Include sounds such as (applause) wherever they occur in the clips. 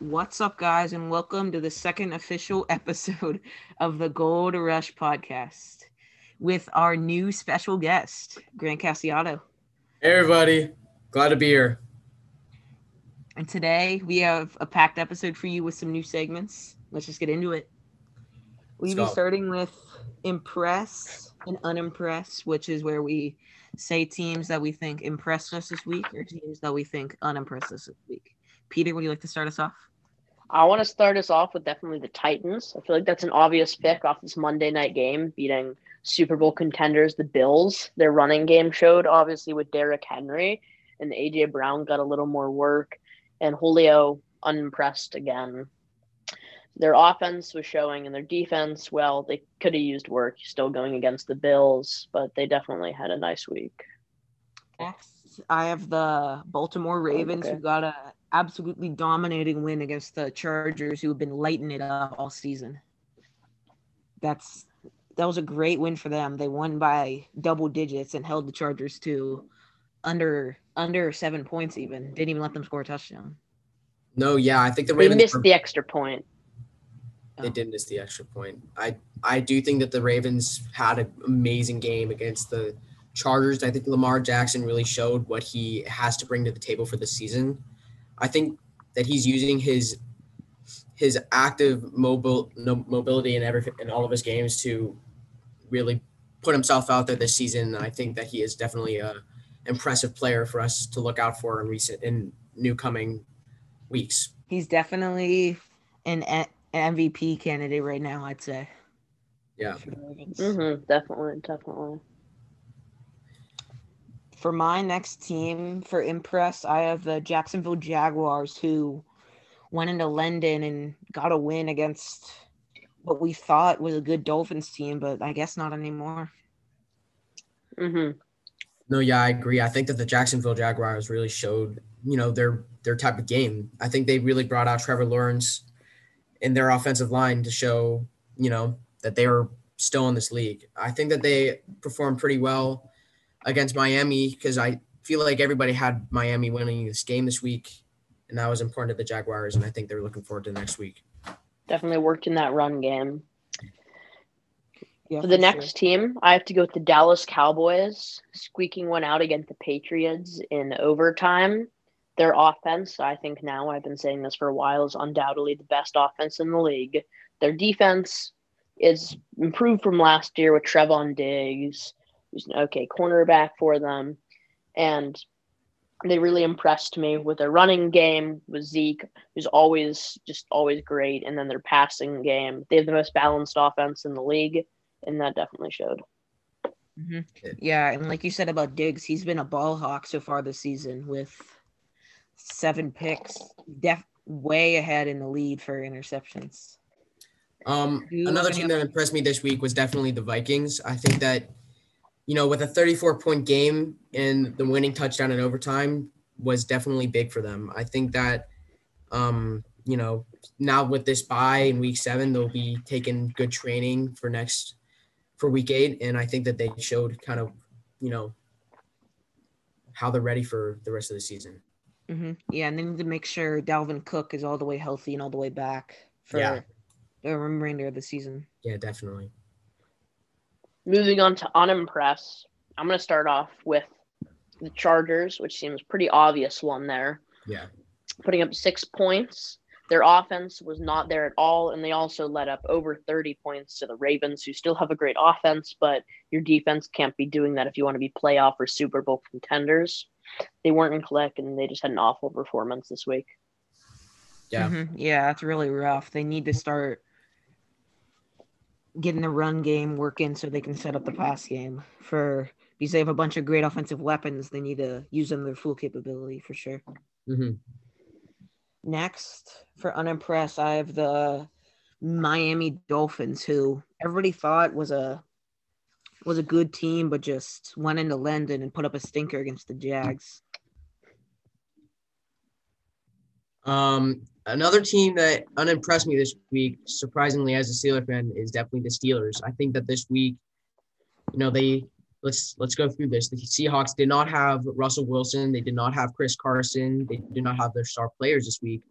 What's up, guys, and welcome to the second official (laughs) episode of the Gold Rush podcast with our new special guest, Grant Casiato. Hey, everybody. Glad to be here. And today we have a packed episode for you with some new segments. Let's just get into it. We'll be starting with impress and unimpress, which is where we say teams that we think impressed us this week or teams that we think unimpressed us this week. Peter, would you like to start us off? I want to start us off with definitely the Titans. I feel like that's an obvious pick off this Monday night game, beating Super Bowl contenders, the Bills. Their running game showed, obviously, with Derrick Henry, and AJ Brown got a little more work, and Julio unimpressed again. Their offense was showing, and their defense, well, they could have used work still going against the Bills, but they definitely had a nice week. Next, I have the Baltimore oh, Ravens, okay. who got a absolutely dominating win against the Chargers, who have been lighting it up all season. That's that was a great win for them. They won by double digits and held the Chargers to under under seven points. Even didn't even let them score a touchdown. No, yeah, I think the Ravens they missed were, the extra point. Oh. They oh. did miss the extra point. I I do think that the Ravens had an amazing game against the Chargers. I think Lamar Jackson really showed what he has to bring to the table for the season. I think that he's using his his active mobile no, mobility in every in all of his games to really put himself out there this season. I think that he is definitely a impressive player for us to look out for in recent in new coming weeks. He's definitely an, an MVP candidate right now. I'd say. Yeah. Mm-hmm, definitely, definitely for my next team for impress, I have the Jacksonville Jaguars who went into London and got a win against what we thought was a good Dolphins team, but I guess not anymore. Mm-hmm. No, yeah, I agree. I think that the Jacksonville Jaguars really showed, you know, their their type of game. I think they really brought out Trevor Lawrence in their offensive line to show, you know, that they were still in this league. I think that they performed pretty well against Miami because I feel like everybody had Miami winning this game this week, and that was important to the Jaguars, and I think they're looking forward to next week. Definitely worked in that run game. Yeah, for the for next sure. team, I have to go with the Dallas Cowboys, squeaking one out against the Patriots in overtime. Their offense, I think now, I've been saying this for a while, is undoubtedly the best offense in the league. Their defense is improved from last year with Trevon Diggs, He's an okay cornerback for them. And they really impressed me with their running game with Zeke, who's always just always great, and then their passing game. They have the most balanced offense in the league, and that definitely showed. Mm-hmm. Yeah, and like you said about Diggs, he's been a ball hawk so far this season with seven picks, def way ahead in the lead for interceptions. Um, another team that impressed me this week was definitely the Vikings. I think that you know, with a 34 point game and the winning touchdown in overtime was definitely big for them. I think that, um, you know, now with this bye in week seven, they'll be taking good training for next for week eight. And I think that they showed kind of, you know, how they're ready for the rest of the season. Mm-hmm. Yeah. And they need to make sure Dalvin Cook is all the way healthy and all the way back for yeah. the remainder of the season. Yeah, definitely. Moving on to unimpress, I'm going to start off with the Chargers, which seems pretty obvious one there. Yeah. Putting up six points. Their offense was not there at all, and they also let up over 30 points to the Ravens, who still have a great offense, but your defense can't be doing that if you want to be playoff or Super Bowl contenders. They weren't in click, and they just had an awful performance this week. Yeah. Mm-hmm. Yeah, that's really rough. They need to start getting the run game working so they can set up the pass game for because they have a bunch of great offensive weapons. They need to use them their full capability for sure. Mm-hmm. Next, for unimpressed, I have the Miami Dolphins, who everybody thought was a was a good team, but just went into London and put up a stinker against the Jags. Um, another team that unimpressed me this week, surprisingly as a Steeler fan, is definitely the Steelers. I think that this week, you know, they let's let's go through this. The Seahawks did not have Russell Wilson. They did not have Chris Carson. They did not have their star players this week.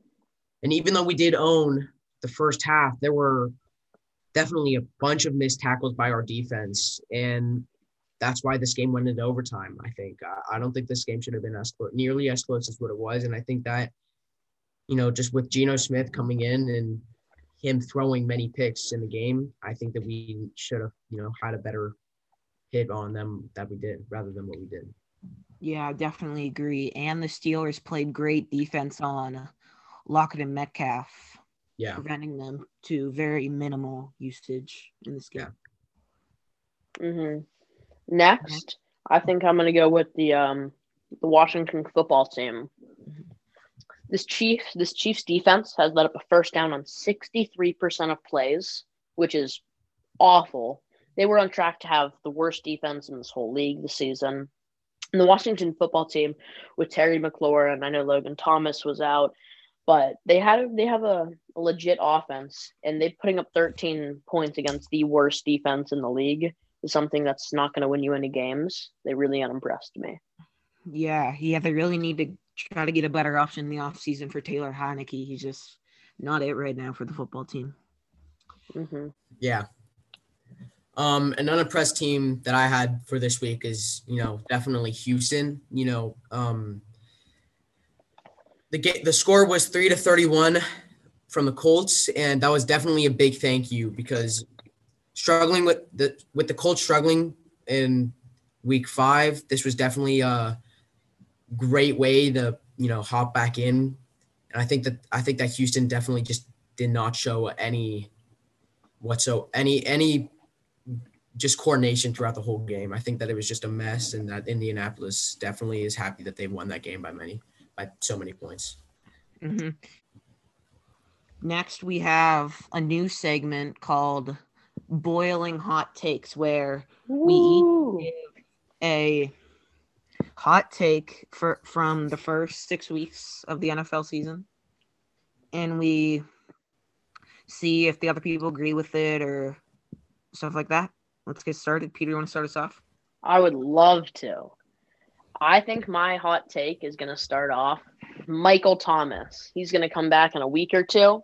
And even though we did own the first half, there were definitely a bunch of missed tackles by our defense. And that's why this game went into overtime. I think I don't think this game should have been as close, nearly as close as what it was, and I think that you know just with Geno Smith coming in and him throwing many picks in the game, I think that we should have you know had a better hit on them that we did rather than what we did. Yeah, I definitely agree. And the Steelers played great defense on Lockett and Metcalf. Yeah. Preventing them to very minimal usage in this game. Yeah. Mm-hmm. Next, I think I'm gonna go with the um the Washington football team. This Chiefs this Chiefs defense has led up a first down on 63% of plays, which is awful. They were on track to have the worst defense in this whole league this season. And the Washington football team with Terry McLaurin, I know Logan Thomas was out, but they had they have a, a legit offense and they're putting up 13 points against the worst defense in the league is something that's not going to win you any games. They really unimpressed me. Yeah, yeah, they really need to try to get a better option in the offseason for Taylor Heinicke. He's just not it right now for the football team. Mm-hmm. Yeah. Um, an unimpressed team that I had for this week is, you know, definitely Houston. You know, um, the game, the score was three to thirty-one from the Colts, and that was definitely a big thank you because struggling with the with the Colts struggling in week five, this was definitely a great way to you know hop back in. And I think that I think that Houston definitely just did not show any whatso any any just coordination throughout the whole game. I think that it was just a mess, and that Indianapolis definitely is happy that they won that game by many by so many points. Mm-hmm. Next, we have a new segment called boiling hot takes where Ooh. we each give a hot take for from the first six weeks of the NFL season, and we see if the other people agree with it or stuff like that. Let's get started. Peter, you want to start us off? I would love to. I think my hot take is going to start off Michael Thomas. He's going to come back in a week or two,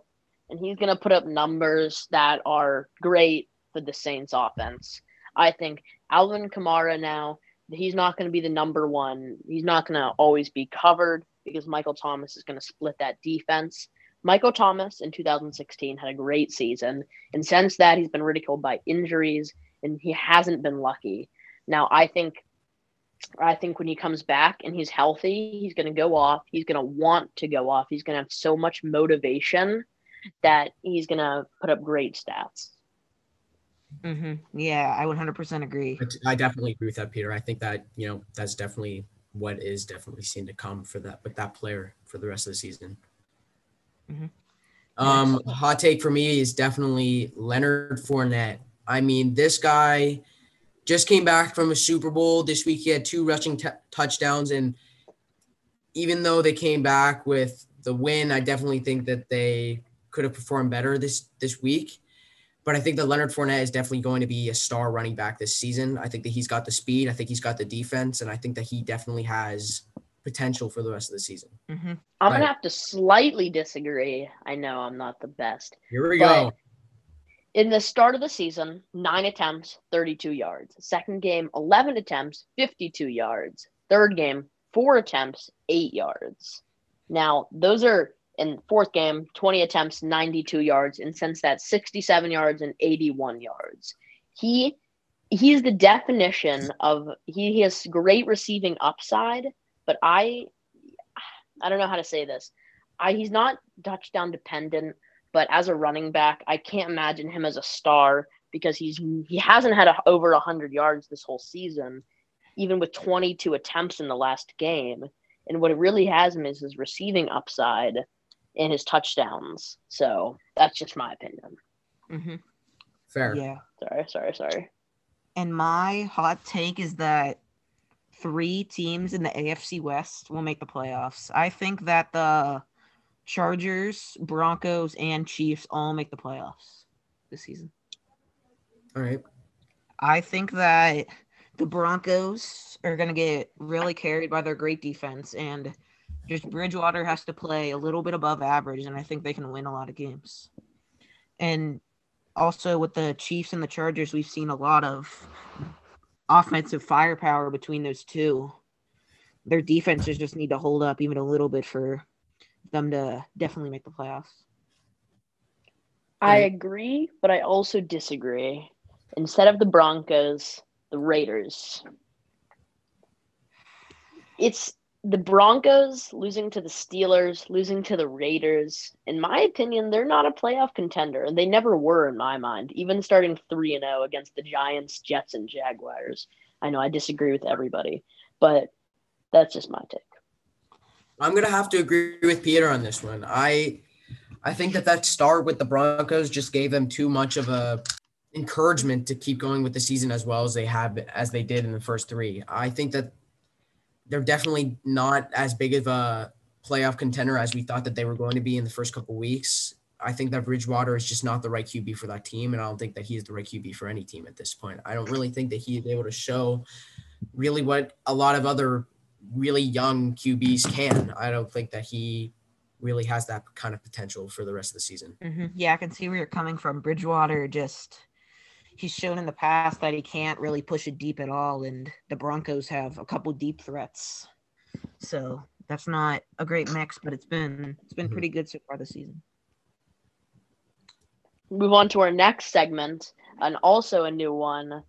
and he's going to put up numbers that are great for the Saints offense. I think Alvin Kamara now, he's not going to be the number one. He's not going to always be covered because Michael Thomas is going to split that defense. Michael Thomas in 2016 had a great season. And since that, he's been ridiculed by injuries and he hasn't been lucky. Now, I think I think when he comes back and he's healthy, he's going to go off. He's going to want to go off. He's going to have so much motivation that he's going to put up great stats. Mm-hmm. Yeah, I 100% agree. I definitely agree with that, Peter. I think that you know that's definitely what is definitely seen to come for that with that player for the rest of the season. Mm-hmm. Um, hot take for me is definitely Leonard Fournette. I mean, this guy just came back from a Super Bowl this week. He had two rushing t- touchdowns, and even though they came back with the win, I definitely think that they could have performed better this this week. But I think that Leonard Fournette is definitely going to be a star running back this season. I think that he's got the speed. I think he's got the defense, and I think that he definitely has potential for the rest of the season. Mm-hmm. I'm gonna have to slightly disagree. I know I'm not the best. Here we go. In the start of the season, nine attempts, 32 yards. Second game, 11 attempts, 52 yards. Third game, four attempts, eight yards. Now, those are in fourth game, 20 attempts, 92 yards, and since that 67 yards and 81 yards. He he's the definition of he, he has great receiving upside, but I I don't know how to say this. I he's not touchdown dependent, but as a running back, I can't imagine him as a star because he's he hasn't had a, over 100 yards this whole season, even with 22 attempts in the last game. And what it really has him is his receiving upside in his touchdowns. So that's just my opinion. Mm-hmm. Fair. Yeah. Sorry, sorry, sorry. And my hot take is that three teams in the AFC West will make the playoffs. I think that the Chargers, Broncos, and Chiefs all make the playoffs this season. All right. I think that the Broncos are going to get really carried by their great defense and Just Bridgewater has to play a little bit above average, and I think they can win a lot of games. And also with the Chiefs and the Chargers, we've seen a lot of offensive firepower between those two. Their defenses just need to hold up even a little bit for them to definitely make the playoffs. I agree, but I also disagree. Instead of the Broncos, the Raiders. It's the Broncos losing to the Steelers, losing to the Raiders. In my opinion, they're not a playoff contender, and they never were in my mind, even starting 3 and 0 against the Giants, Jets, and Jaguars. I know I disagree with everybody, but that's just my take. I'm going to have to agree with Peter on this one. I I think that that start with the Broncos just gave them too much of a encouragement to keep going with the season as well as they have as they did in the first 3. I think that they're definitely not as big of a playoff contender as we thought that they were going to be in the first couple weeks. I think that Bridgewater is just not the right QB for that team, and I don't think that he is the right QB for any team at this point. I don't really think that he is able to show really what a lot of other really young QBs can. I don't think that he really has that kind of potential for the rest of the season. Mm-hmm. Yeah, I can see where you're coming from. Bridgewater just he's shown in the past that he can't really push it deep at all, and the Broncos have a couple deep threats. So that's not a great mix, but it's been it's been mm-hmm. pretty good so far this season. Move on to our next segment, and also a new one.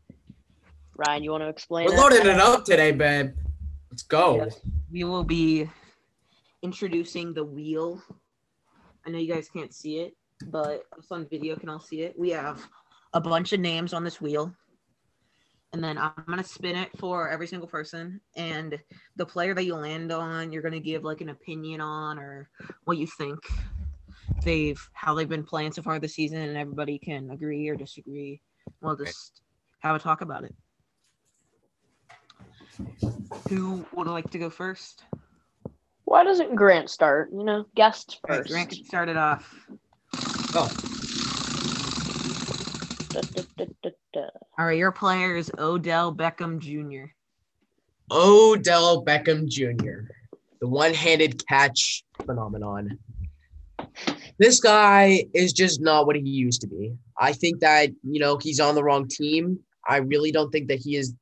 Ryan, you want to explain? We're it? loading it up today, babe. Let's go. Yes, we will be introducing the wheel. I know you guys can't see it, but us on video can all see it. We have a bunch of names on this wheel. And then I'm gonna spin it for every single person. And the player that you land on, you're gonna give like an opinion on or what you think they've how they've been playing so far this season, and everybody can agree or disagree. We'll just have a talk about it. Who would like to go first? Why doesn't Grant start? You know, guest first. Right, Grant can start it off. Oh. All right, your player is Odell Beckham Jr. Odell Beckham Jr., the one handed catch phenomenon. This guy is just not what he used to be. I think that, you know, he's on the wrong team. I really don't think that he is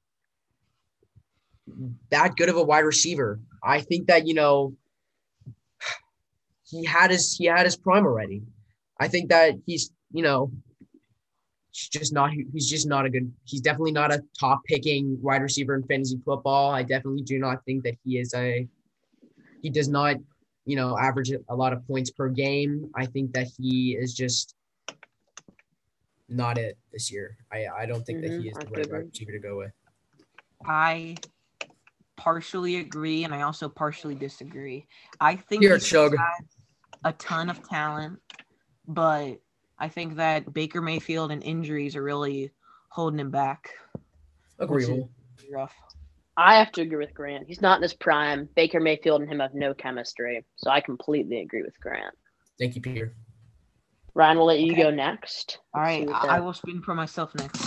that good of a wide receiver. I think that, you know, he had his he had his prime already. I think that he's, you know, he's just not he's just not a good he's definitely not a top picking wide receiver in fantasy football. I definitely do not think that he is a he does not, you know, average a lot of points per game. I think that he is just not it this year. I I don't think mm-hmm. that he is the right wide receiver to go with. I partially agree and I also partially disagree. I think he has a ton of talent, but I think that Baker Mayfield and injuries are really holding him back. Agreeable. Rough. I have to agree with Grant. He's not in his prime. Baker Mayfield and him have no chemistry. So I completely agree with Grant. Thank you, Peter. Ryan, we'll let you okay. go next. All right. I will spin for myself next.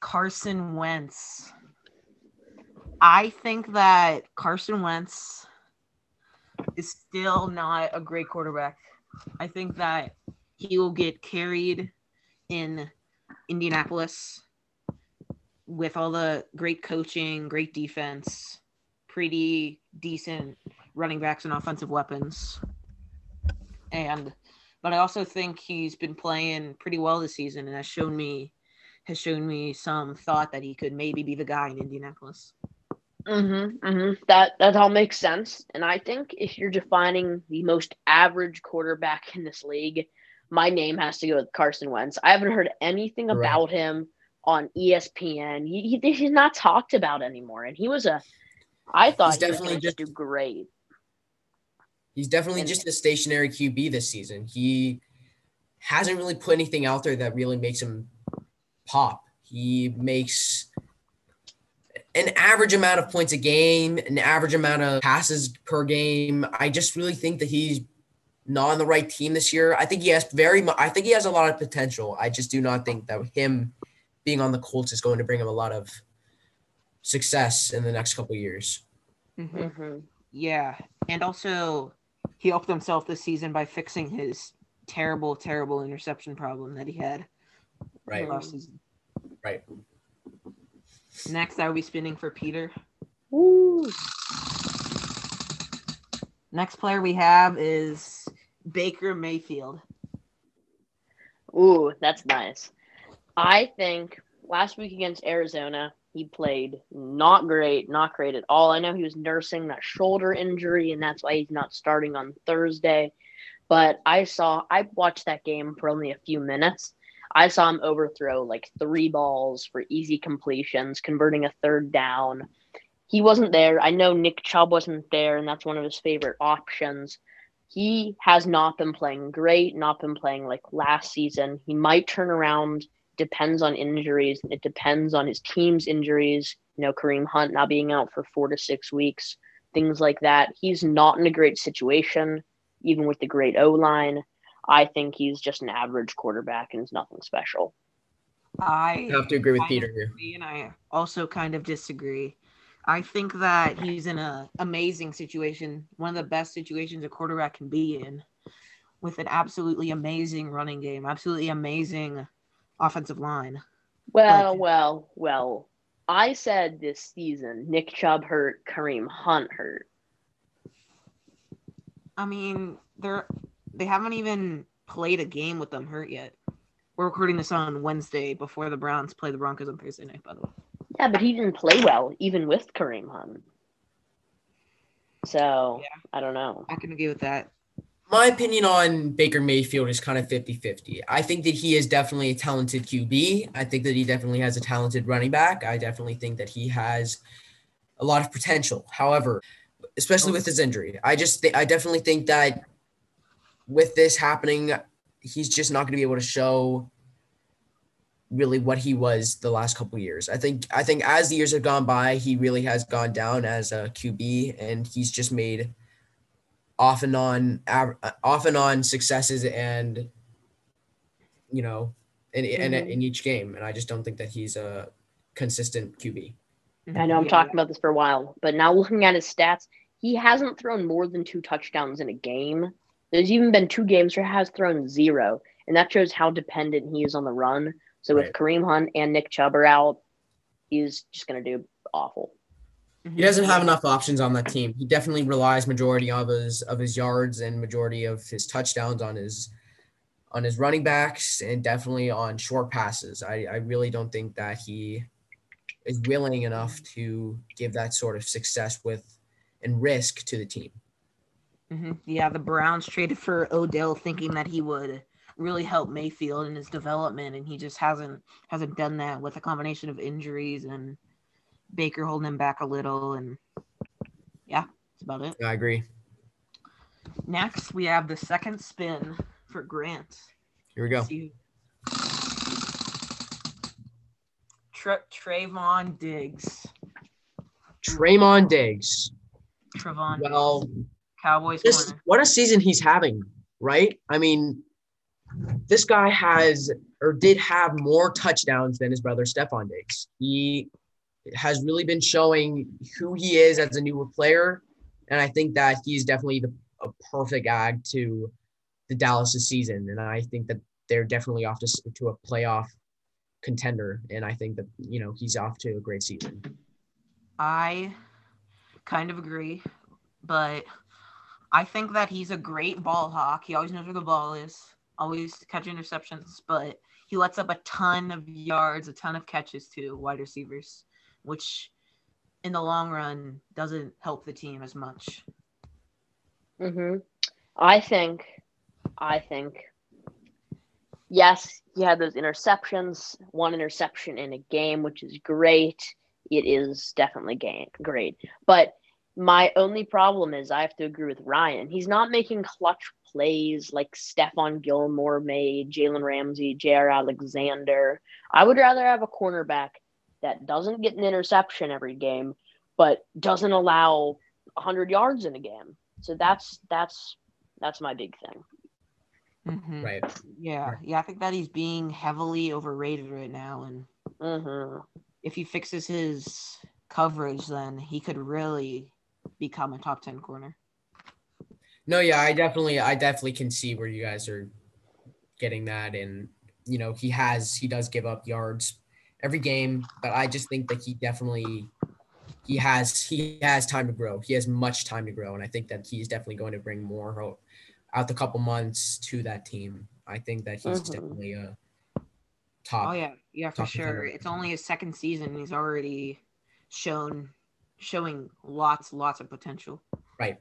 Carson Wentz. I think that Carson Wentz is still not a great quarterback. I think that he will get carried in Indianapolis with all the great coaching, great defense, pretty decent running backs and offensive weapons. And but I also think he's been playing pretty well this season and has shown me has shown me some thought that he could maybe be the guy in Indianapolis. Mm-hmm, mm-hmm. That that all makes sense. And I think if you're defining the most average quarterback in this league, my name has to go with Carson Wentz. I haven't heard anything right. about him on ESPN. He, he, he's not talked about anymore. And he was a, I thought he's he definitely just do great. He's definitely and, just a stationary QB this season. He hasn't really put anything out there that really makes him pop. He makes an average amount of points a game, an average amount of passes per game. I just really think that he's not on the right team this year. I think he has very much, I think he has a lot of potential. I just do not think that him being on the Colts is going to bring him a lot of success in the next couple years. Mm-hmm. Yeah, and also he helped himself this season by fixing his terrible, terrible interception problem that he had right last season. Right. Next, I will be spinning for Peter. Woo. Next player we have is Baker Mayfield. Ooh, that's nice. I think last week against Arizona, he played not great, not great at all. I know he was nursing that shoulder injury, and that's why he's not starting on Thursday. But I saw, I watched that game for only a few minutes. I saw him overthrow like three balls for easy completions, converting a third down. He wasn't there. I know Nick Chubb wasn't there, and that's one of his favorite options. He has not been playing great, not been playing like last season. He might turn around depends on injuries. It depends on his team's injuries. You know, Kareem Hunt not being out for four to six weeks, things like that. He's not in a great situation, even with the great O line. I think he's just an average quarterback and is nothing special. I have to agree with Peter here. And I also kind of disagree. I think that he's in an amazing situation, one of the best situations a quarterback can be in, with an absolutely amazing running game, absolutely amazing offensive line. Well, well, well. I said this season Nick Chubb hurt, Kareem Hunt hurt. I mean, they're they haven't even played a game with them hurt yet. We're recording this on Wednesday before the Browns play the Broncos on Thursday night, by the way. Yeah, but he didn't play well, even with Kareem Hunt. So yeah. I don't know. I can agree with that my opinion on Baker Mayfield is kind of 50 50. I think that he is definitely a talented QB. I think that he definitely has a talented running back. I definitely think that he has a lot of potential. However, especially with his injury, I just, th- I definitely think that with this happening, he's just not going to be able to show really what he was the last couple years. I think I think as the years have gone by, he really has gone down as a QB and he's just made off and on off and on successes and you know in, mm-hmm. in, in each game and i just don't think that he's a consistent qb i know i'm yeah. talking about this for a while but now looking at his stats he hasn't thrown more than two touchdowns in a game there's even been two games where he has thrown zero and that shows how dependent he is on the run so with right. kareem hunt and nick chubb are out he's just going to do awful mm-hmm. he doesn't have enough options on that team. He definitely relies majority of his of his yards and majority of his touchdowns on his on his running backs and definitely on short passes. I, I really don't think that he is willing enough to give that sort of success with and risk to the team. Mm-hmm. Yeah, the Browns traded for Odell thinking that he would really help Mayfield in his development, and he just hasn't hasn't done that with a combination of injuries and Baker holding him back a little, and yeah, that's about it. I agree. Next, we have the second spin for Grant. Here we go. Tre- Trevon Diggs. Tremon Diggs. Trevon. Well, Cowboys. This, corner. what a season he's having, right? I mean, this guy has or did have more touchdowns than his brother Stefon Diggs. He has really been showing who he is as a newer player. And I think that he's definitely the a perfect add to the Dallas season. And I think that they're definitely off to, to a playoff contender. And I think that, you know, he's off to a great season. I kind of agree, but I think that he's a great ball hawk. He always knows where the ball is, always catch interceptions, but he lets up a ton of yards, a ton of catches to wide receivers which in the long run doesn't help the team as much. hmm I think, I think, yes, he had those interceptions, one interception in a game, which is great. It is definitely game, great. But my only problem is I have to agree with Ryan. He's not making clutch plays like Stephon Gilmore made, Jalen Ramsey, J.R. Alexander. I would rather have a cornerback that doesn't get an interception every game, but doesn't allow 100 yards in a game. So that's that's that's my big thing. Mm-hmm. Right. Yeah. Yeah. I think that he's being heavily overrated right now, and mm-hmm. if he fixes his coverage, then he could really become a top 10 corner. No, yeah, I definitely I definitely can see where you guys are getting that and you know, he has he does give up yards every game, but I just think that he definitely he has he has time to grow. He has much time to grow and I think that he's definitely going to bring more hope out the couple months to that team. I think that he's mm-hmm. definitely a top. Oh yeah, yeah for sure. It's only his second season. He's already shown showing lots lots of potential. Right.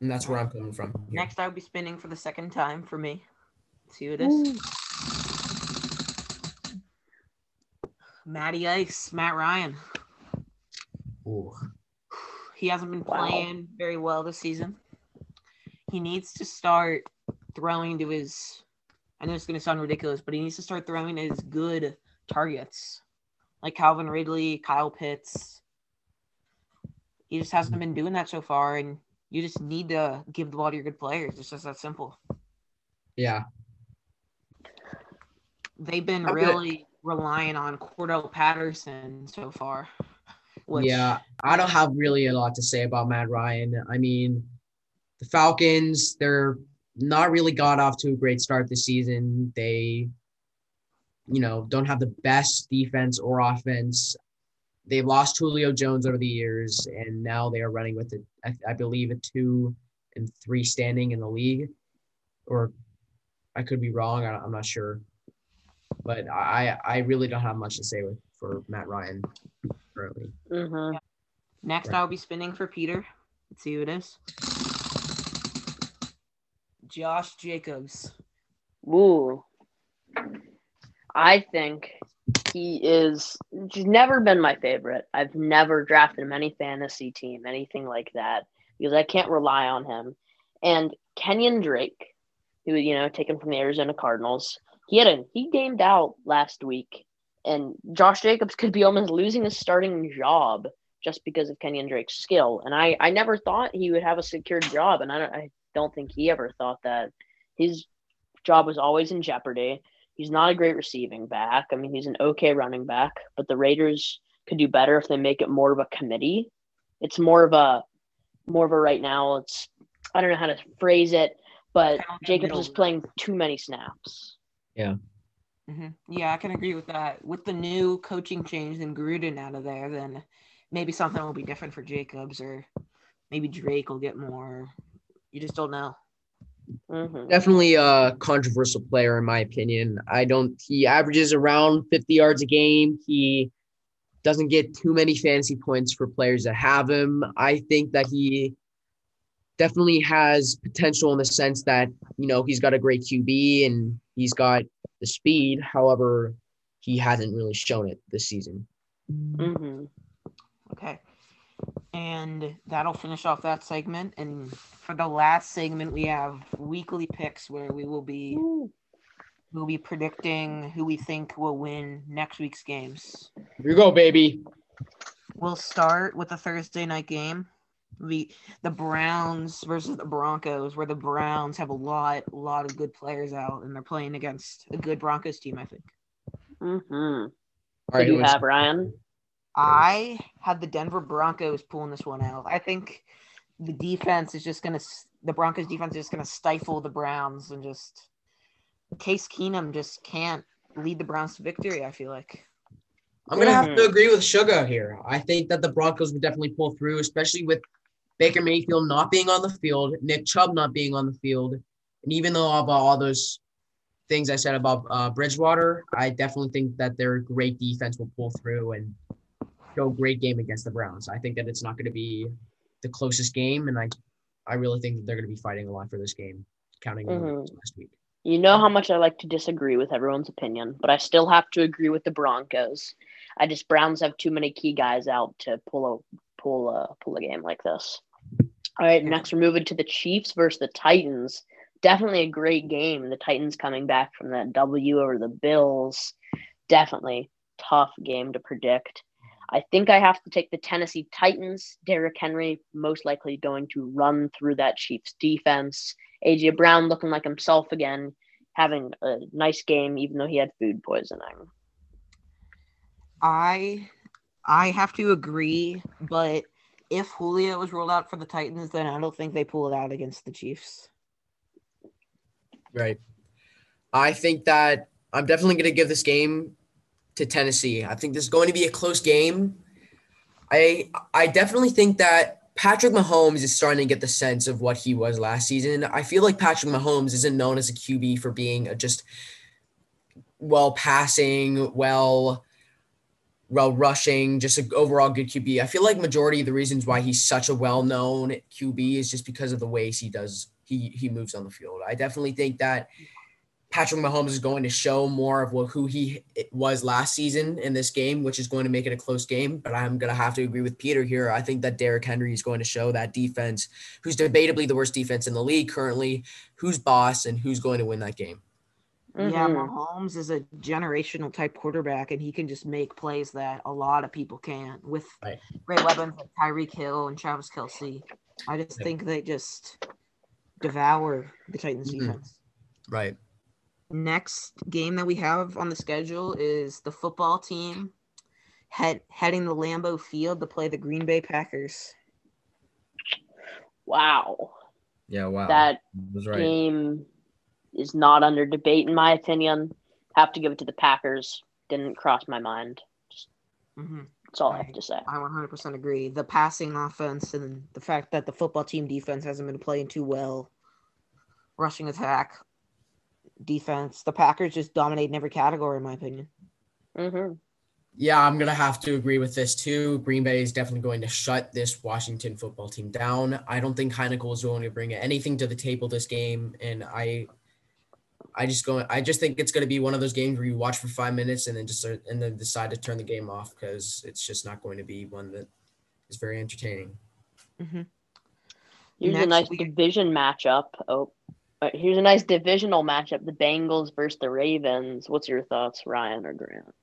And that's where I'm coming from. Here. Next, I'll be spinning for the second time for me. Let's see who it is. Ooh. Matty Ice, Matt Ryan. Ooh. He hasn't been playing wow. very well this season. He needs to start throwing to his. I know it's going to sound ridiculous, but he needs to start throwing his good targets, like Calvin Ridley, Kyle Pitts. He just hasn't been doing that so far, and you just need to give the ball to your good players. It's just that simple. Yeah. They've been really relying on Cordarrelle Patterson so far. Which... Yeah, I don't have really a lot to say about Matt Ryan. I mean, the Falcons, they're not really got off to a great start this season. They, you know, don't have the best defense or offense they've lost Julio Jones over the years, and now they are running with it. I, I, believe a two and three standing in the league, or I could be wrong. I, am not sure, but I I really don't have much to say with for Matt Ryan currently. Mm-hmm. Next, right. I'll be spinning for Peter. Let's see who it is. Josh Jacobs. Ooh. I think he is he's never been my favorite. I've never drafted him any fantasy team, anything like that, because I can't rely on him. And Kenyan Drake, who you know taken from the Arizona Cardinals, he had a he gamed out last week, and Josh Jacobs could be almost losing his starting job just because of Kenyan Drake's skill. And I I never thought he would have a secured job, and I don't I don't think he ever thought that his job was always in jeopardy. He's not a great receiving back. I mean, he's an okay running back, but the Raiders could do better if they make it more of a committee. It's more of a more of a right now. It's I don't know how to phrase it, but Jacobs is playing too many snaps. Yeah. Mm-hmm. Yeah, I can agree with that. With the new coaching change and Gruden out of there, then maybe something will be different for Jacobs, or maybe Drake will get more. You just don't know. Mm-hmm. Definitely a controversial player, in my opinion. I don't, he averages around 50 yards a game. He doesn't get too many fantasy points for players that have him. I think that he definitely has potential in the sense that, you know, he's got a great QB and he's got the speed. However, he hasn't really shown it this season. Mm-hmm. Okay. And that'll finish off that segment. And for the last segment, we have weekly picks where we will be we'll be predicting who we think will win next week's games. Here you go, baby. We'll start with the Thursday night game. The the Browns versus the Broncos, where the Browns have a lot, a lot of good players out, and they're playing against a good Broncos team. I think. Mm-hmm. All right, you have Ryan? I had the Denver Broncos pulling this one out. I think the defense is just going to, the Broncos defense is just going to stifle the Browns and just, Case Keenum just can't lead the Browns to victory, I feel like. I'm going to have to agree with Sugar here. I think that the Broncos would definitely pull through, especially with Baker Mayfield not being on the field, Nick Chubb not being on the field. And even though about all those things I said about uh, Bridgewater, I definitely think that their great defense will pull through and show great game against the Browns. I think that it's not going to be the closest game, and I, I really think that they're going to be fighting a lot for this game, counting mm-hmm. last week. You know how much I like to disagree with everyone's opinion, but I still have to agree with the Broncos. I just Browns have too many key guys out to pull a pull a pull a game like this. All right, next we're moving to the Chiefs versus the Titans. Definitely a great game. The Titans coming back from that W over the Bills. Definitely tough game to predict. I think I have to take the Tennessee Titans. Derrick Henry most likely going to run through that Chiefs defense. AJ Brown looking like himself again, having a nice game even though he had food poisoning. I I have to agree, but if Julio was ruled out for the Titans, then I don't think they pull it out against the Chiefs. Right. I think that I'm definitely going to give this game to Tennessee. I think this is going to be a close game. I I definitely think that Patrick Mahomes is starting to get the sense of what he was last season. I feel like Patrick Mahomes isn't known as a QB for being a just well passing, well well rushing, just an overall good QB. I feel like majority of the reasons why he's such a well-known QB is just because of the ways he does he he moves on the field. I definitely think that Patrick Mahomes is going to show more of what, who he was last season in this game, which is going to make it a close game. But I'm going to have to agree with Peter here. I think that Derrick Henry is going to show that defense, who's debatably the worst defense in the league currently, who's boss and who's going to win that game. Mm-hmm. Yeah, Mahomes is a generational type quarterback, and he can just make plays that a lot of people can't with right. great weapons like Tyreek Hill and Travis Kelce. I just yep. think they just devour the Titans mm-hmm. defense. Right next game that we have on the schedule is the football team head heading the Lambeau Field to play the Green Bay Packers. Wow. Yeah, wow. That right. game is not under debate in my opinion. Have to give it to the Packers. Didn't cross my mind. Just, mm-hmm. That's all I, I, have to say. I 100% agree. The passing offense and the fact that the football team defense hasn't been playing too well, rushing attack, defense. The Packers just dominate in every category, in my opinion. Mm-hmm. Yeah, I'm gonna have to agree with this too. Green Bay is definitely going to shut this Washington football team down. I don't think Heinicke is going to bring anything to the table this game, and I, I just go. I just think it's going to be one of those games where you watch for five minutes and then just and then decide to turn the game off because it's just not going to be one that is very entertaining. Mm-hmm. Here's Next a nice week. division matchup. Oh, Right, here's a nice divisional matchup: the Bengals versus the Ravens. What's your thoughts, Ryan or Grant?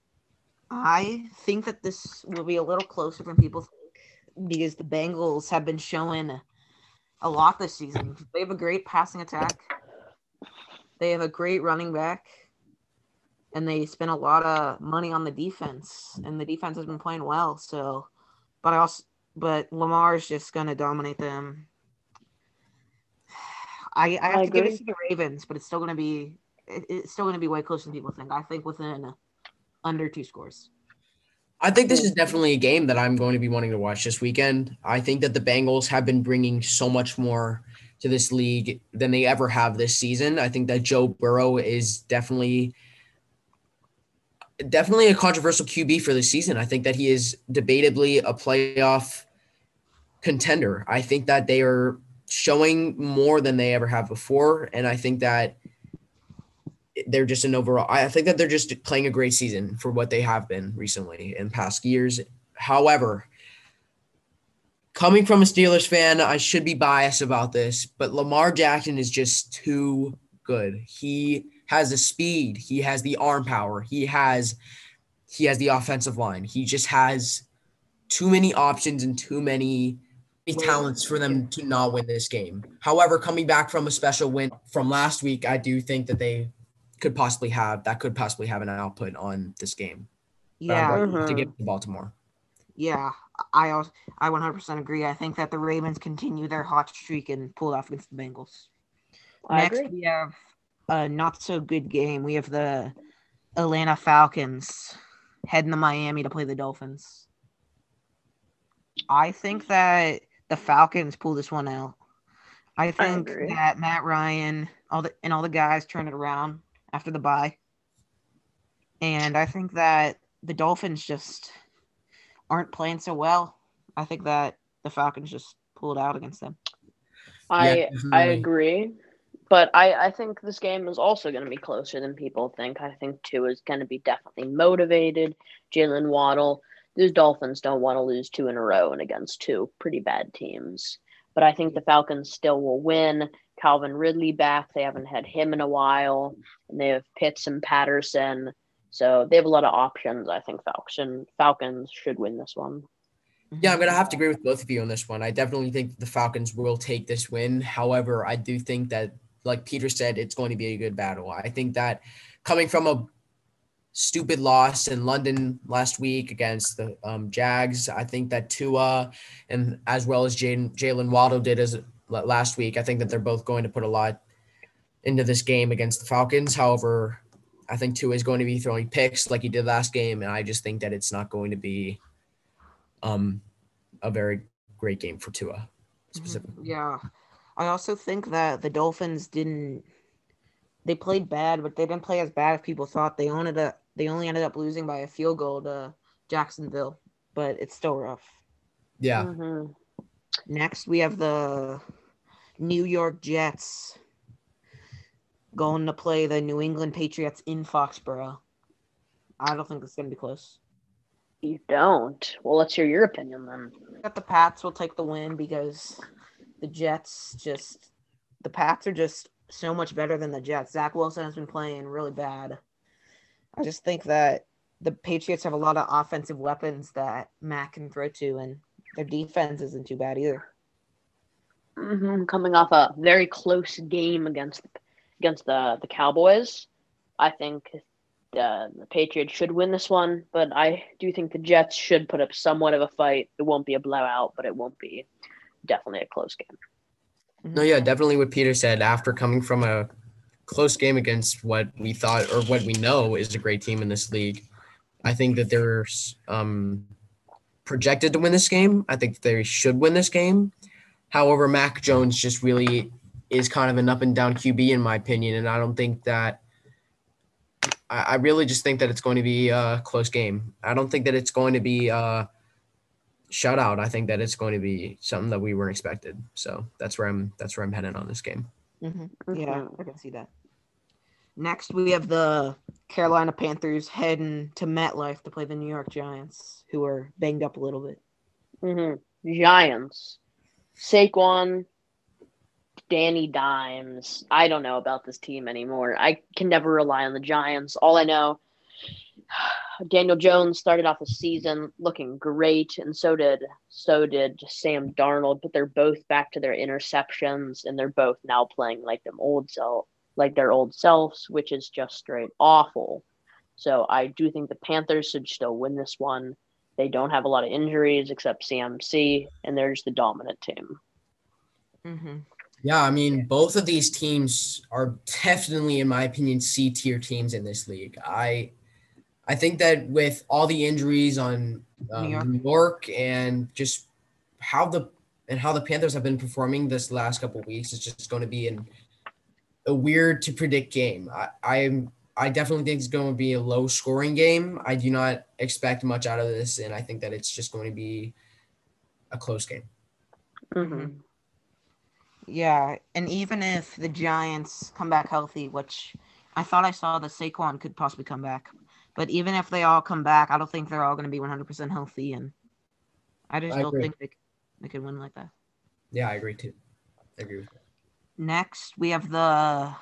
I think that this will be a little closer than people think because the Bengals have been showing a lot this season. They have a great passing attack. They have a great running back. And they spend a lot of money on the defense. And the defense has been playing well. So but I also but Lamar is just gonna dominate them. I, I have I to give it to the Ravens, but it's still going to be it, it's still going to be way closer than people think. I think within under two scores. I think this is definitely a game that I'm going to be wanting to watch this weekend. I think that the Bengals have been bringing so much more to this league than they ever have this season. I think that Joe Burrow is definitely definitely a controversial QB for the season. I think that he is debatably a playoff contender. I think that they are showing more than they ever have before. And I think that they're just an overall, I think that they're just playing a great season for what they have been recently in past years. However, coming from a Steelers fan, I should be biased about this, but Lamar Jackson is just too good. He has the speed, he has the arm power, he has he has the offensive line. He just has too many options and too many talents for them to not win this game. However, coming back from a special win from last week, I do think that they could possibly have that could possibly have an output on this game. Yeah, mm-hmm. to get to Baltimore. Yeah, I also I 100% agree. I think that the Ravens continue their hot streak and pull off against the Bengals. I Next, agree. we have a not so good game. We have the Atlanta Falcons heading to Miami to play the Dolphins. I think that the Falcons pull this one out. I think I that Matt Ryan, all the and all the guys turn it around after the bye. And I think that the Dolphins just aren't playing so well. I think that the Falcons just pulled out against them. I yeah, I agree. But I, I think this game is also going to be closer than people think. I think Tua is going to be definitely motivated. Jaylen Waddle these Dolphins don't want to lose two in a row and against two pretty bad teams. But I think the Falcons still will win. Calvin Ridley back. They haven't had him in a while. And they have Pitts and Patterson. So they have a lot of options. I think Falcon, Falcons should win this one. Yeah, I'm going to have to agree with both of you on this one. I definitely think the Falcons will take this win. However, I do think that, like Peter said, it's going to be a good battle. I think that coming from a stupid loss in London last week against the um, Jags. I think that Tua and as well as Jaylen Waddle did as last week. I think that they're both going to put a lot into this game against the Falcons. However, I think Tua is going to be throwing picks like he did last game, and I just think that it's not going to be um, a very great game for Tua mm-hmm. specifically. Yeah, I also think that the Dolphins didn't. They played bad, but they didn't play as bad as people thought. They only they only ended up losing by a field goal to Jacksonville, but it's still rough. Yeah. Mm-hmm. Next, we have the New York Jets going to play the New England Patriots in Foxborough. I don't think it's going to be close. You don't? Well, let's hear your opinion then. That the Pats will take the win because the Jets just the Pats are just so much better than the Jets. Zach Wilson has been playing really bad. I just think that the Patriots have a lot of offensive weapons that Mac can throw to, and their defense isn't too bad either. Mm-hmm. Coming off a very close game against against the the Cowboys, I think uh, the Patriots should win this one, but I do think the Jets should put up somewhat of a fight. It won't be a blowout, but it won't be definitely a close game. No, yeah, definitely what Peter said. After coming from a close game against what we thought or what we know is a great team in this league, I think that they're um, projected to win this game. I think they should win this game. However, Mac Jones just really is kind of an up and down QB in my opinion, and I don't think that I, I really just think that it's going to be a close game. I don't think that it's going to be a shutout. I think that it's going to be something that we weren't expected. So that's where I'm. That's where I'm heading on this game. Mm-hmm. Yeah, I can see that. Next, we have the Carolina Panthers heading to MetLife to play the New York Giants, who are banged up a little bit. Mm-hmm. Giants, Saquon, Danny Dimes. I don't know about this team anymore. I can never rely on the Giants. All I know, (sighs) Daniel Jones started off the season looking great, and so did so did Sam Darnold. But they're both back to their interceptions, and they're both now playing like them old self, like their old selves, which is just straight awful. So I do think the Panthers should still win this one. They don't have a lot of injuries except CMC, and they're just the dominant team. Mm-hmm. Yeah, I mean, both of these teams are definitely, in my opinion, C tier teams in this league. I, I think that with all the injuries on um, New, York. New, York. and just how the and how the Panthers have been performing this last couple weeks, is just going to be an, a weird to predict game. I, I'm I definitely think it's going to be a low scoring game. I do not expect much out of this, and I think that it's just going to be a close game. Mm-hmm. Yeah, and even if the Giants come back healthy, which I thought I saw that Saquon could possibly come back, but even if they all come back, I don't think they're all going to be 100% healthy, and I just I don't agree. think they, they could win like that. Yeah, I agree too. I agree with that. Next, we have the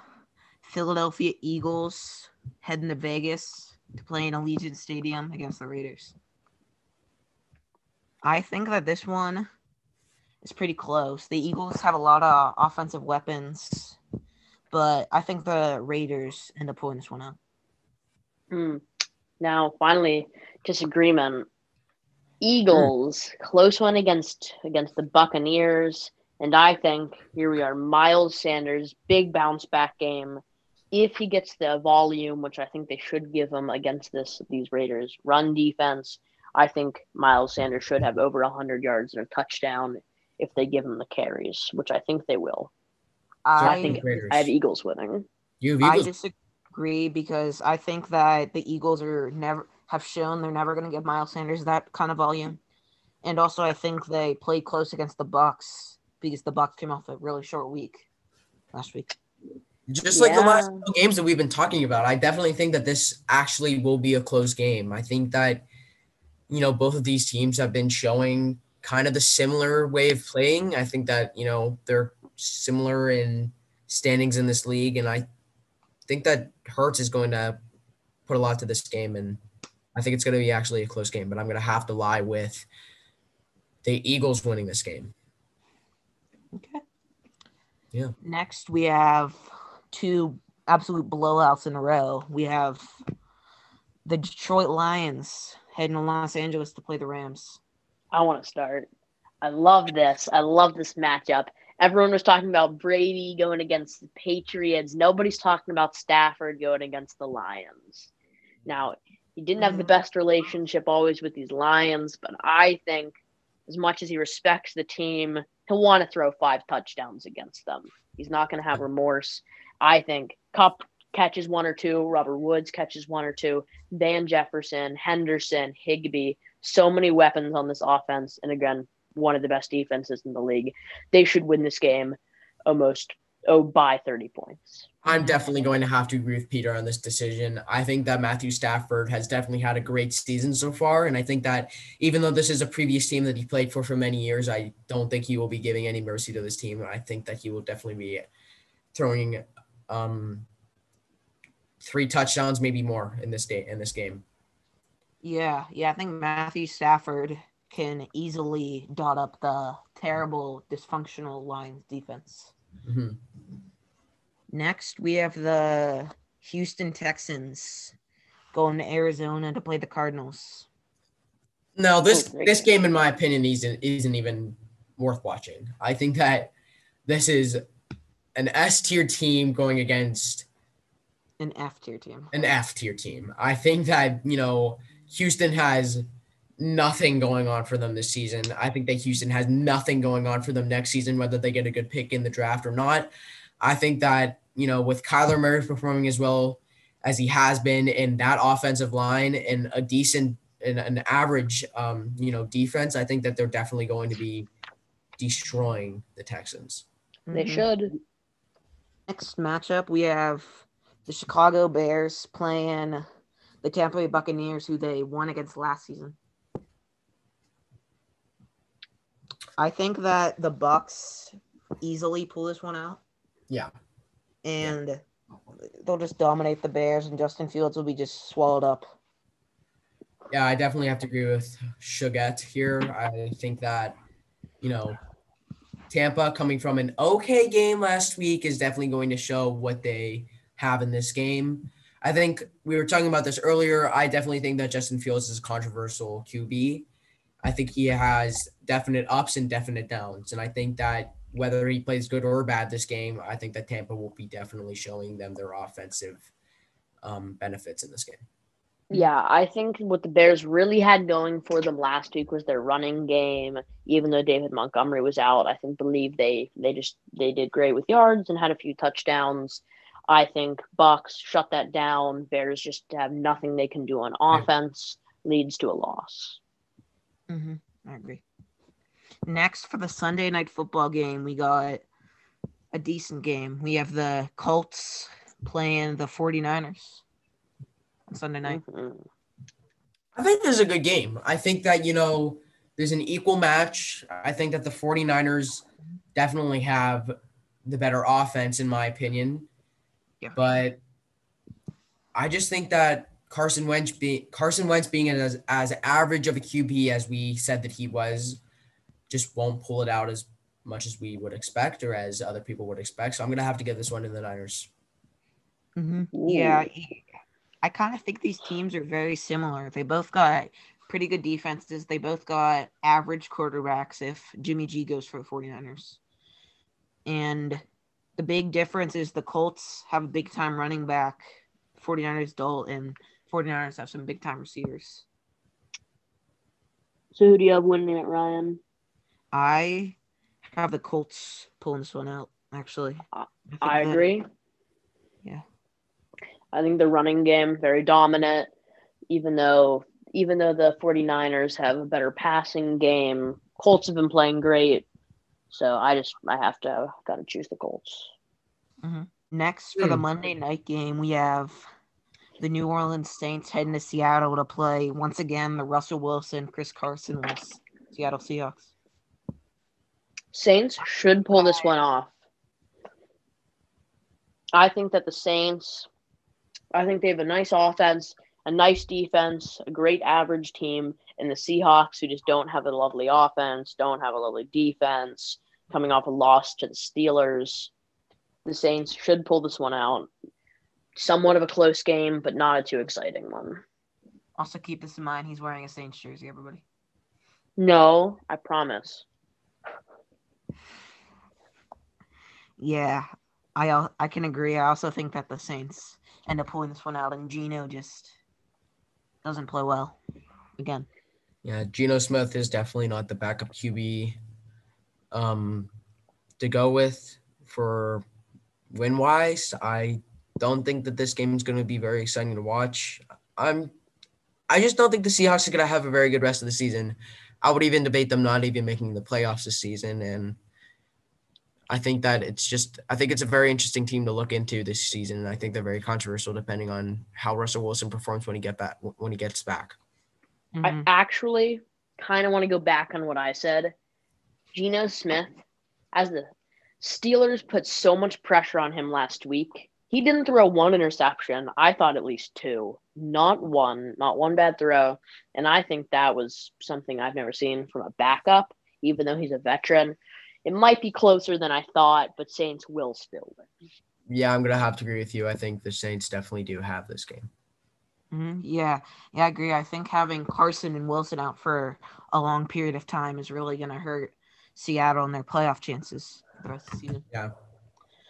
Philadelphia Eagles heading to Vegas to play in Allegiant Stadium against the Raiders. I think that this one is pretty close. The Eagles have a lot of offensive weapons, but I think the Raiders end up pulling this one out. Mm. Now, finally, disagreement. Eagles, mm. close one against against the Buccaneers, and I think here we are. Miles Sanders, big bounce back game. If he gets the volume, which I think they should give him against this these Raiders run defense, I think Miles Sanders should have over 100 yards and a touchdown if they give him the carries, which I think they will. I, I think Raiders. I have Eagles winning. You have Eagles? I disagree because I think that the Eagles are never have shown they're never going to give Miles Sanders that kind of volume, and also I think they played close against the Bucks because the Bucks came off a really short week last week. Just like yeah. the last games that we've been talking about, I definitely think that this actually will be a close game. I think that you know both of these teams have been showing kind of the similar way of playing. I think that, you know, they're similar in standings in this league. And I think that Hurts is going to put a lot to this game. And I think it's going to be actually a close game, but I'm going to have to lie with the Eagles winning this game. Okay. Yeah. Next, we have two absolute blowouts in a row. We have the Detroit Lions heading to Los Angeles to play the Rams. I want to start. I love this. I love this matchup. Everyone was talking about Brady going against the Patriots. Nobody's talking about Stafford going against the Lions. Now, he didn't have the mm-hmm. best relationship always with these Lions, but I think as much as he respects the team, he'll want to throw five touchdowns against them. He's not going to have remorse. I think Kupp catches one or two, Robert Woods catches one or two, Van Jefferson, Henderson, Higbee, so many weapons on this offense. And again, one of the best defenses in the league. They should win this game almost oh by 30 points. I'm definitely going to have to agree with Peter on this decision. I think that Matthew Stafford has definitely had a great season so far. And I think that even though this is a previous team that he played for for many years, I don't think he will be giving any mercy to this team. I think that he will definitely be throwing um, three touchdowns, maybe more in this day in this game. Yeah, yeah, I think Matthew Stafford can easily dot up the terrible dysfunctional Lions defense. Mm-hmm. Next, we have the Houston Texans going to Arizona to play the Cardinals. No, this oh, this game, in my opinion, isn't isn't even worth watching. I think that this is an S tier team going against an F tier team. An F tier team. I think that you know Houston has nothing going on for them this season. I think that Houston has nothing going on for them next season, whether they get a good pick in the draft or not. I think that, you know, with Kyler Murray performing as well as he has been in that offensive line and a decent and an average um, you know, defense, I think that they're definitely going to be destroying the Texans. They mm-hmm. should. Next matchup, we have the Chicago Bears playing the Tampa Bay Buccaneers, who they won against last season. I think that the Bucks easily pull this one out. Yeah. And they'll just dominate the Bears and Justin Fields will be just swallowed up. Yeah, I definitely have to agree with Shugat here. I think that, you know, Tampa coming from an okay game last week is definitely going to show what they have in this game. I think we were talking about this earlier. I definitely think that Justin Fields is a controversial QB. I think he has definite ups and definite downs. And I think that whether he plays good or bad this game, I think that Tampa will be definitely showing them their offensive um, benefits in this game. Yeah, I think what the Bears really had going for them last week was their running game. Even though David Montgomery was out, I think believe they they just they did great with yards and had a few touchdowns. I think Bucks shut that down. Bears just have nothing they can do on offense, leads to a loss. Mm-hmm. I agree. Next for the Sunday night football game, we got a decent game. We have the Colts playing the 49ers on Sunday night. Mm-hmm. I think this is a good game. I think that, you know, there's an equal match. I think that the 49ers definitely have the better offense, in my opinion. Yeah. But I just think that Carson Wentz being Carson Wentz being as as average of a QB as we said that he was, just won't pull it out as much as we would expect or as other people would expect. So I'm gonna have to give this one to the Niners. Mm-hmm. Yeah, I kind of think these teams are very similar. They both got pretty good defenses. They both got average quarterbacks if Jimmy G goes for the 49ers. And the big difference is the Colts have a big time running back, 49ers don't, and 49ers have some big time receivers. So who do you have winning it, Ryan? I have the Colts pulling this one out, actually. I, I agree. yeah. I think the running game very dominant, even though even though the 49ers have a better passing game. Colts have been playing great. So I just I have to gotta choose the Colts. Mm-hmm. Next for mm. the hmm. Monday night game, we have the New Orleans Saints heading to Seattle to play once again the Russell Wilson, Chris Carson Seattle Seahawks. Saints should pull this one off. I think that the Saints, I think they have a nice offense, a nice defense, a great average team, and the Seahawks, who just don't have a lovely offense, don't have a lovely defense, coming off a loss to the Steelers. The Saints should pull this one out somewhat of a close game, but not a too exciting one. Also, keep this in mind. He's wearing a Saints jersey. Everybody. No, I promise. Yeah, I I can agree. I also think that the Saints end up pulling this one out, and Geno just doesn't play well again. Yeah, Geno Smith is definitely not the backup QB um, to go with for win wise. I don't think that this game is going to be very exciting to watch. I'm I just don't think the Seahawks are going to have a very good rest of the season. I would even debate them not even making the playoffs this season and I think that it's just I think it's a very interesting team to look into this season and I think they're very controversial depending on how Russell Wilson performs when he get back when he gets back. Mm-hmm. I actually kind of want to go back on what I said. Geno Smith as the Steelers put so much pressure on him last week. He didn't throw one interception. I thought at least two. Not one, not one bad throw. And I think that was something I've never seen from a backup, even though he's a veteran. It might be closer than I thought, but Saints will still win. Yeah, I'm going to have to agree with you. I think the Saints definitely do have this game. Mm-hmm. Yeah, yeah, I agree. I think having Carson and Wilson out for a long period of time is really going to hurt Seattle and their playoff chances the rest of the season. Yeah.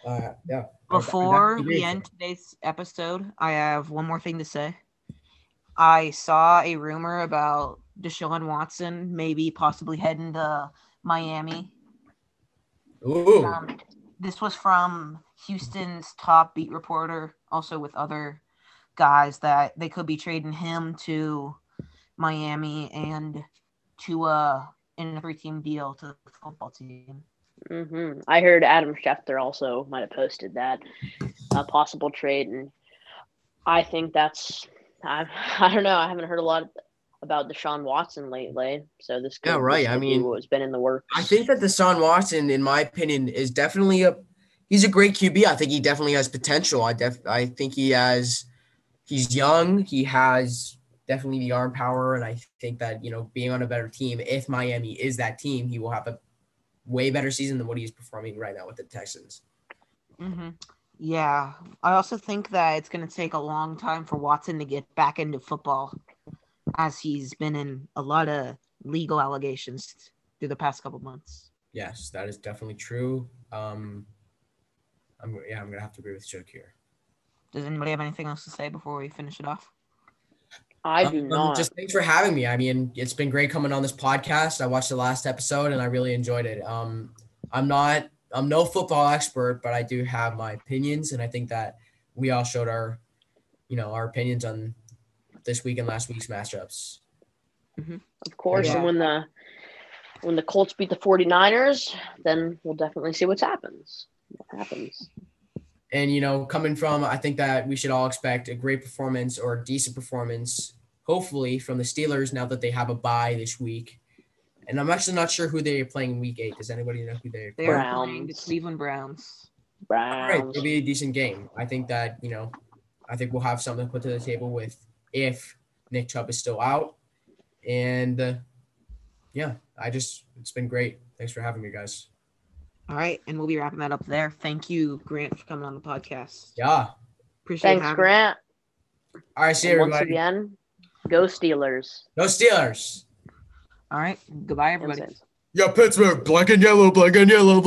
Uh, yeah. Before we end today's episode, I have one more thing to say. I saw a rumor about Deshaun Watson maybe possibly heading to Miami. Ooh. Um, this was from Houston's top beat reporter, also with other guys that they could be trading him to Miami and to a in a three team deal to the football team. Mm-hmm. I heard Adam Schefter also might have posted that a possible trade, and I think that's I (laughs) I don't know. I haven't heard a lot about Deshaun Watson lately, so this could, yeah right. I mean, what's been in the works. I think that Deshaun Watson, in my opinion, is definitely a he's a great QB. I think he definitely has potential. I def I think he has he's young. He has definitely the arm power, and I think that you know being on a better team, if Miami is that team, he will have a way better season than what he's performing right now with the Texans. Mm-hmm. Yeah, I also think that it's going to take a long time for Watson to get back into football, as he's been in a lot of legal allegations through the past couple months. Yes, that is definitely true. Um, I'm yeah, I'm gonna have to agree with Joe here. Does anybody have anything else to say before we finish it off? I do um, not. Just thanks for having me. I mean, it's been great coming on this podcast. I watched the last episode and I really enjoyed it. Um, I'm not, I'm no football expert, but I do have my opinions, and I think that we all showed our, you know, our opinions on this week and last week's matchups. Mm-hmm. Of course, yeah. and when the when the Colts beat the 49ers, then we'll definitely see what happens. What happens. And you know, coming from, I think that we should all expect a great performance or a decent performance, hopefully, from the Steelers now that they have a bye this week. And I'm actually not sure who they're playing in Week Eight. Does anybody know who they're? They are playing the Cleveland Browns. Browns. Right, it'll be a decent game. I think that you know, I think we'll have something to put to the table with if Nick Chubb is still out, and uh, yeah, I just it's been great. Thanks for having me, guys. All right, and we'll be wrapping that up there. Thank you, Grant, for coming on the podcast. Yeah. Appreciate it. Thanks, Grant. All right, see you, everybody. Once again, go Steelers. Go Steelers. All right. Goodbye, everybody. Yeah, Pittsburgh, black and yellow, black and yellow. Black-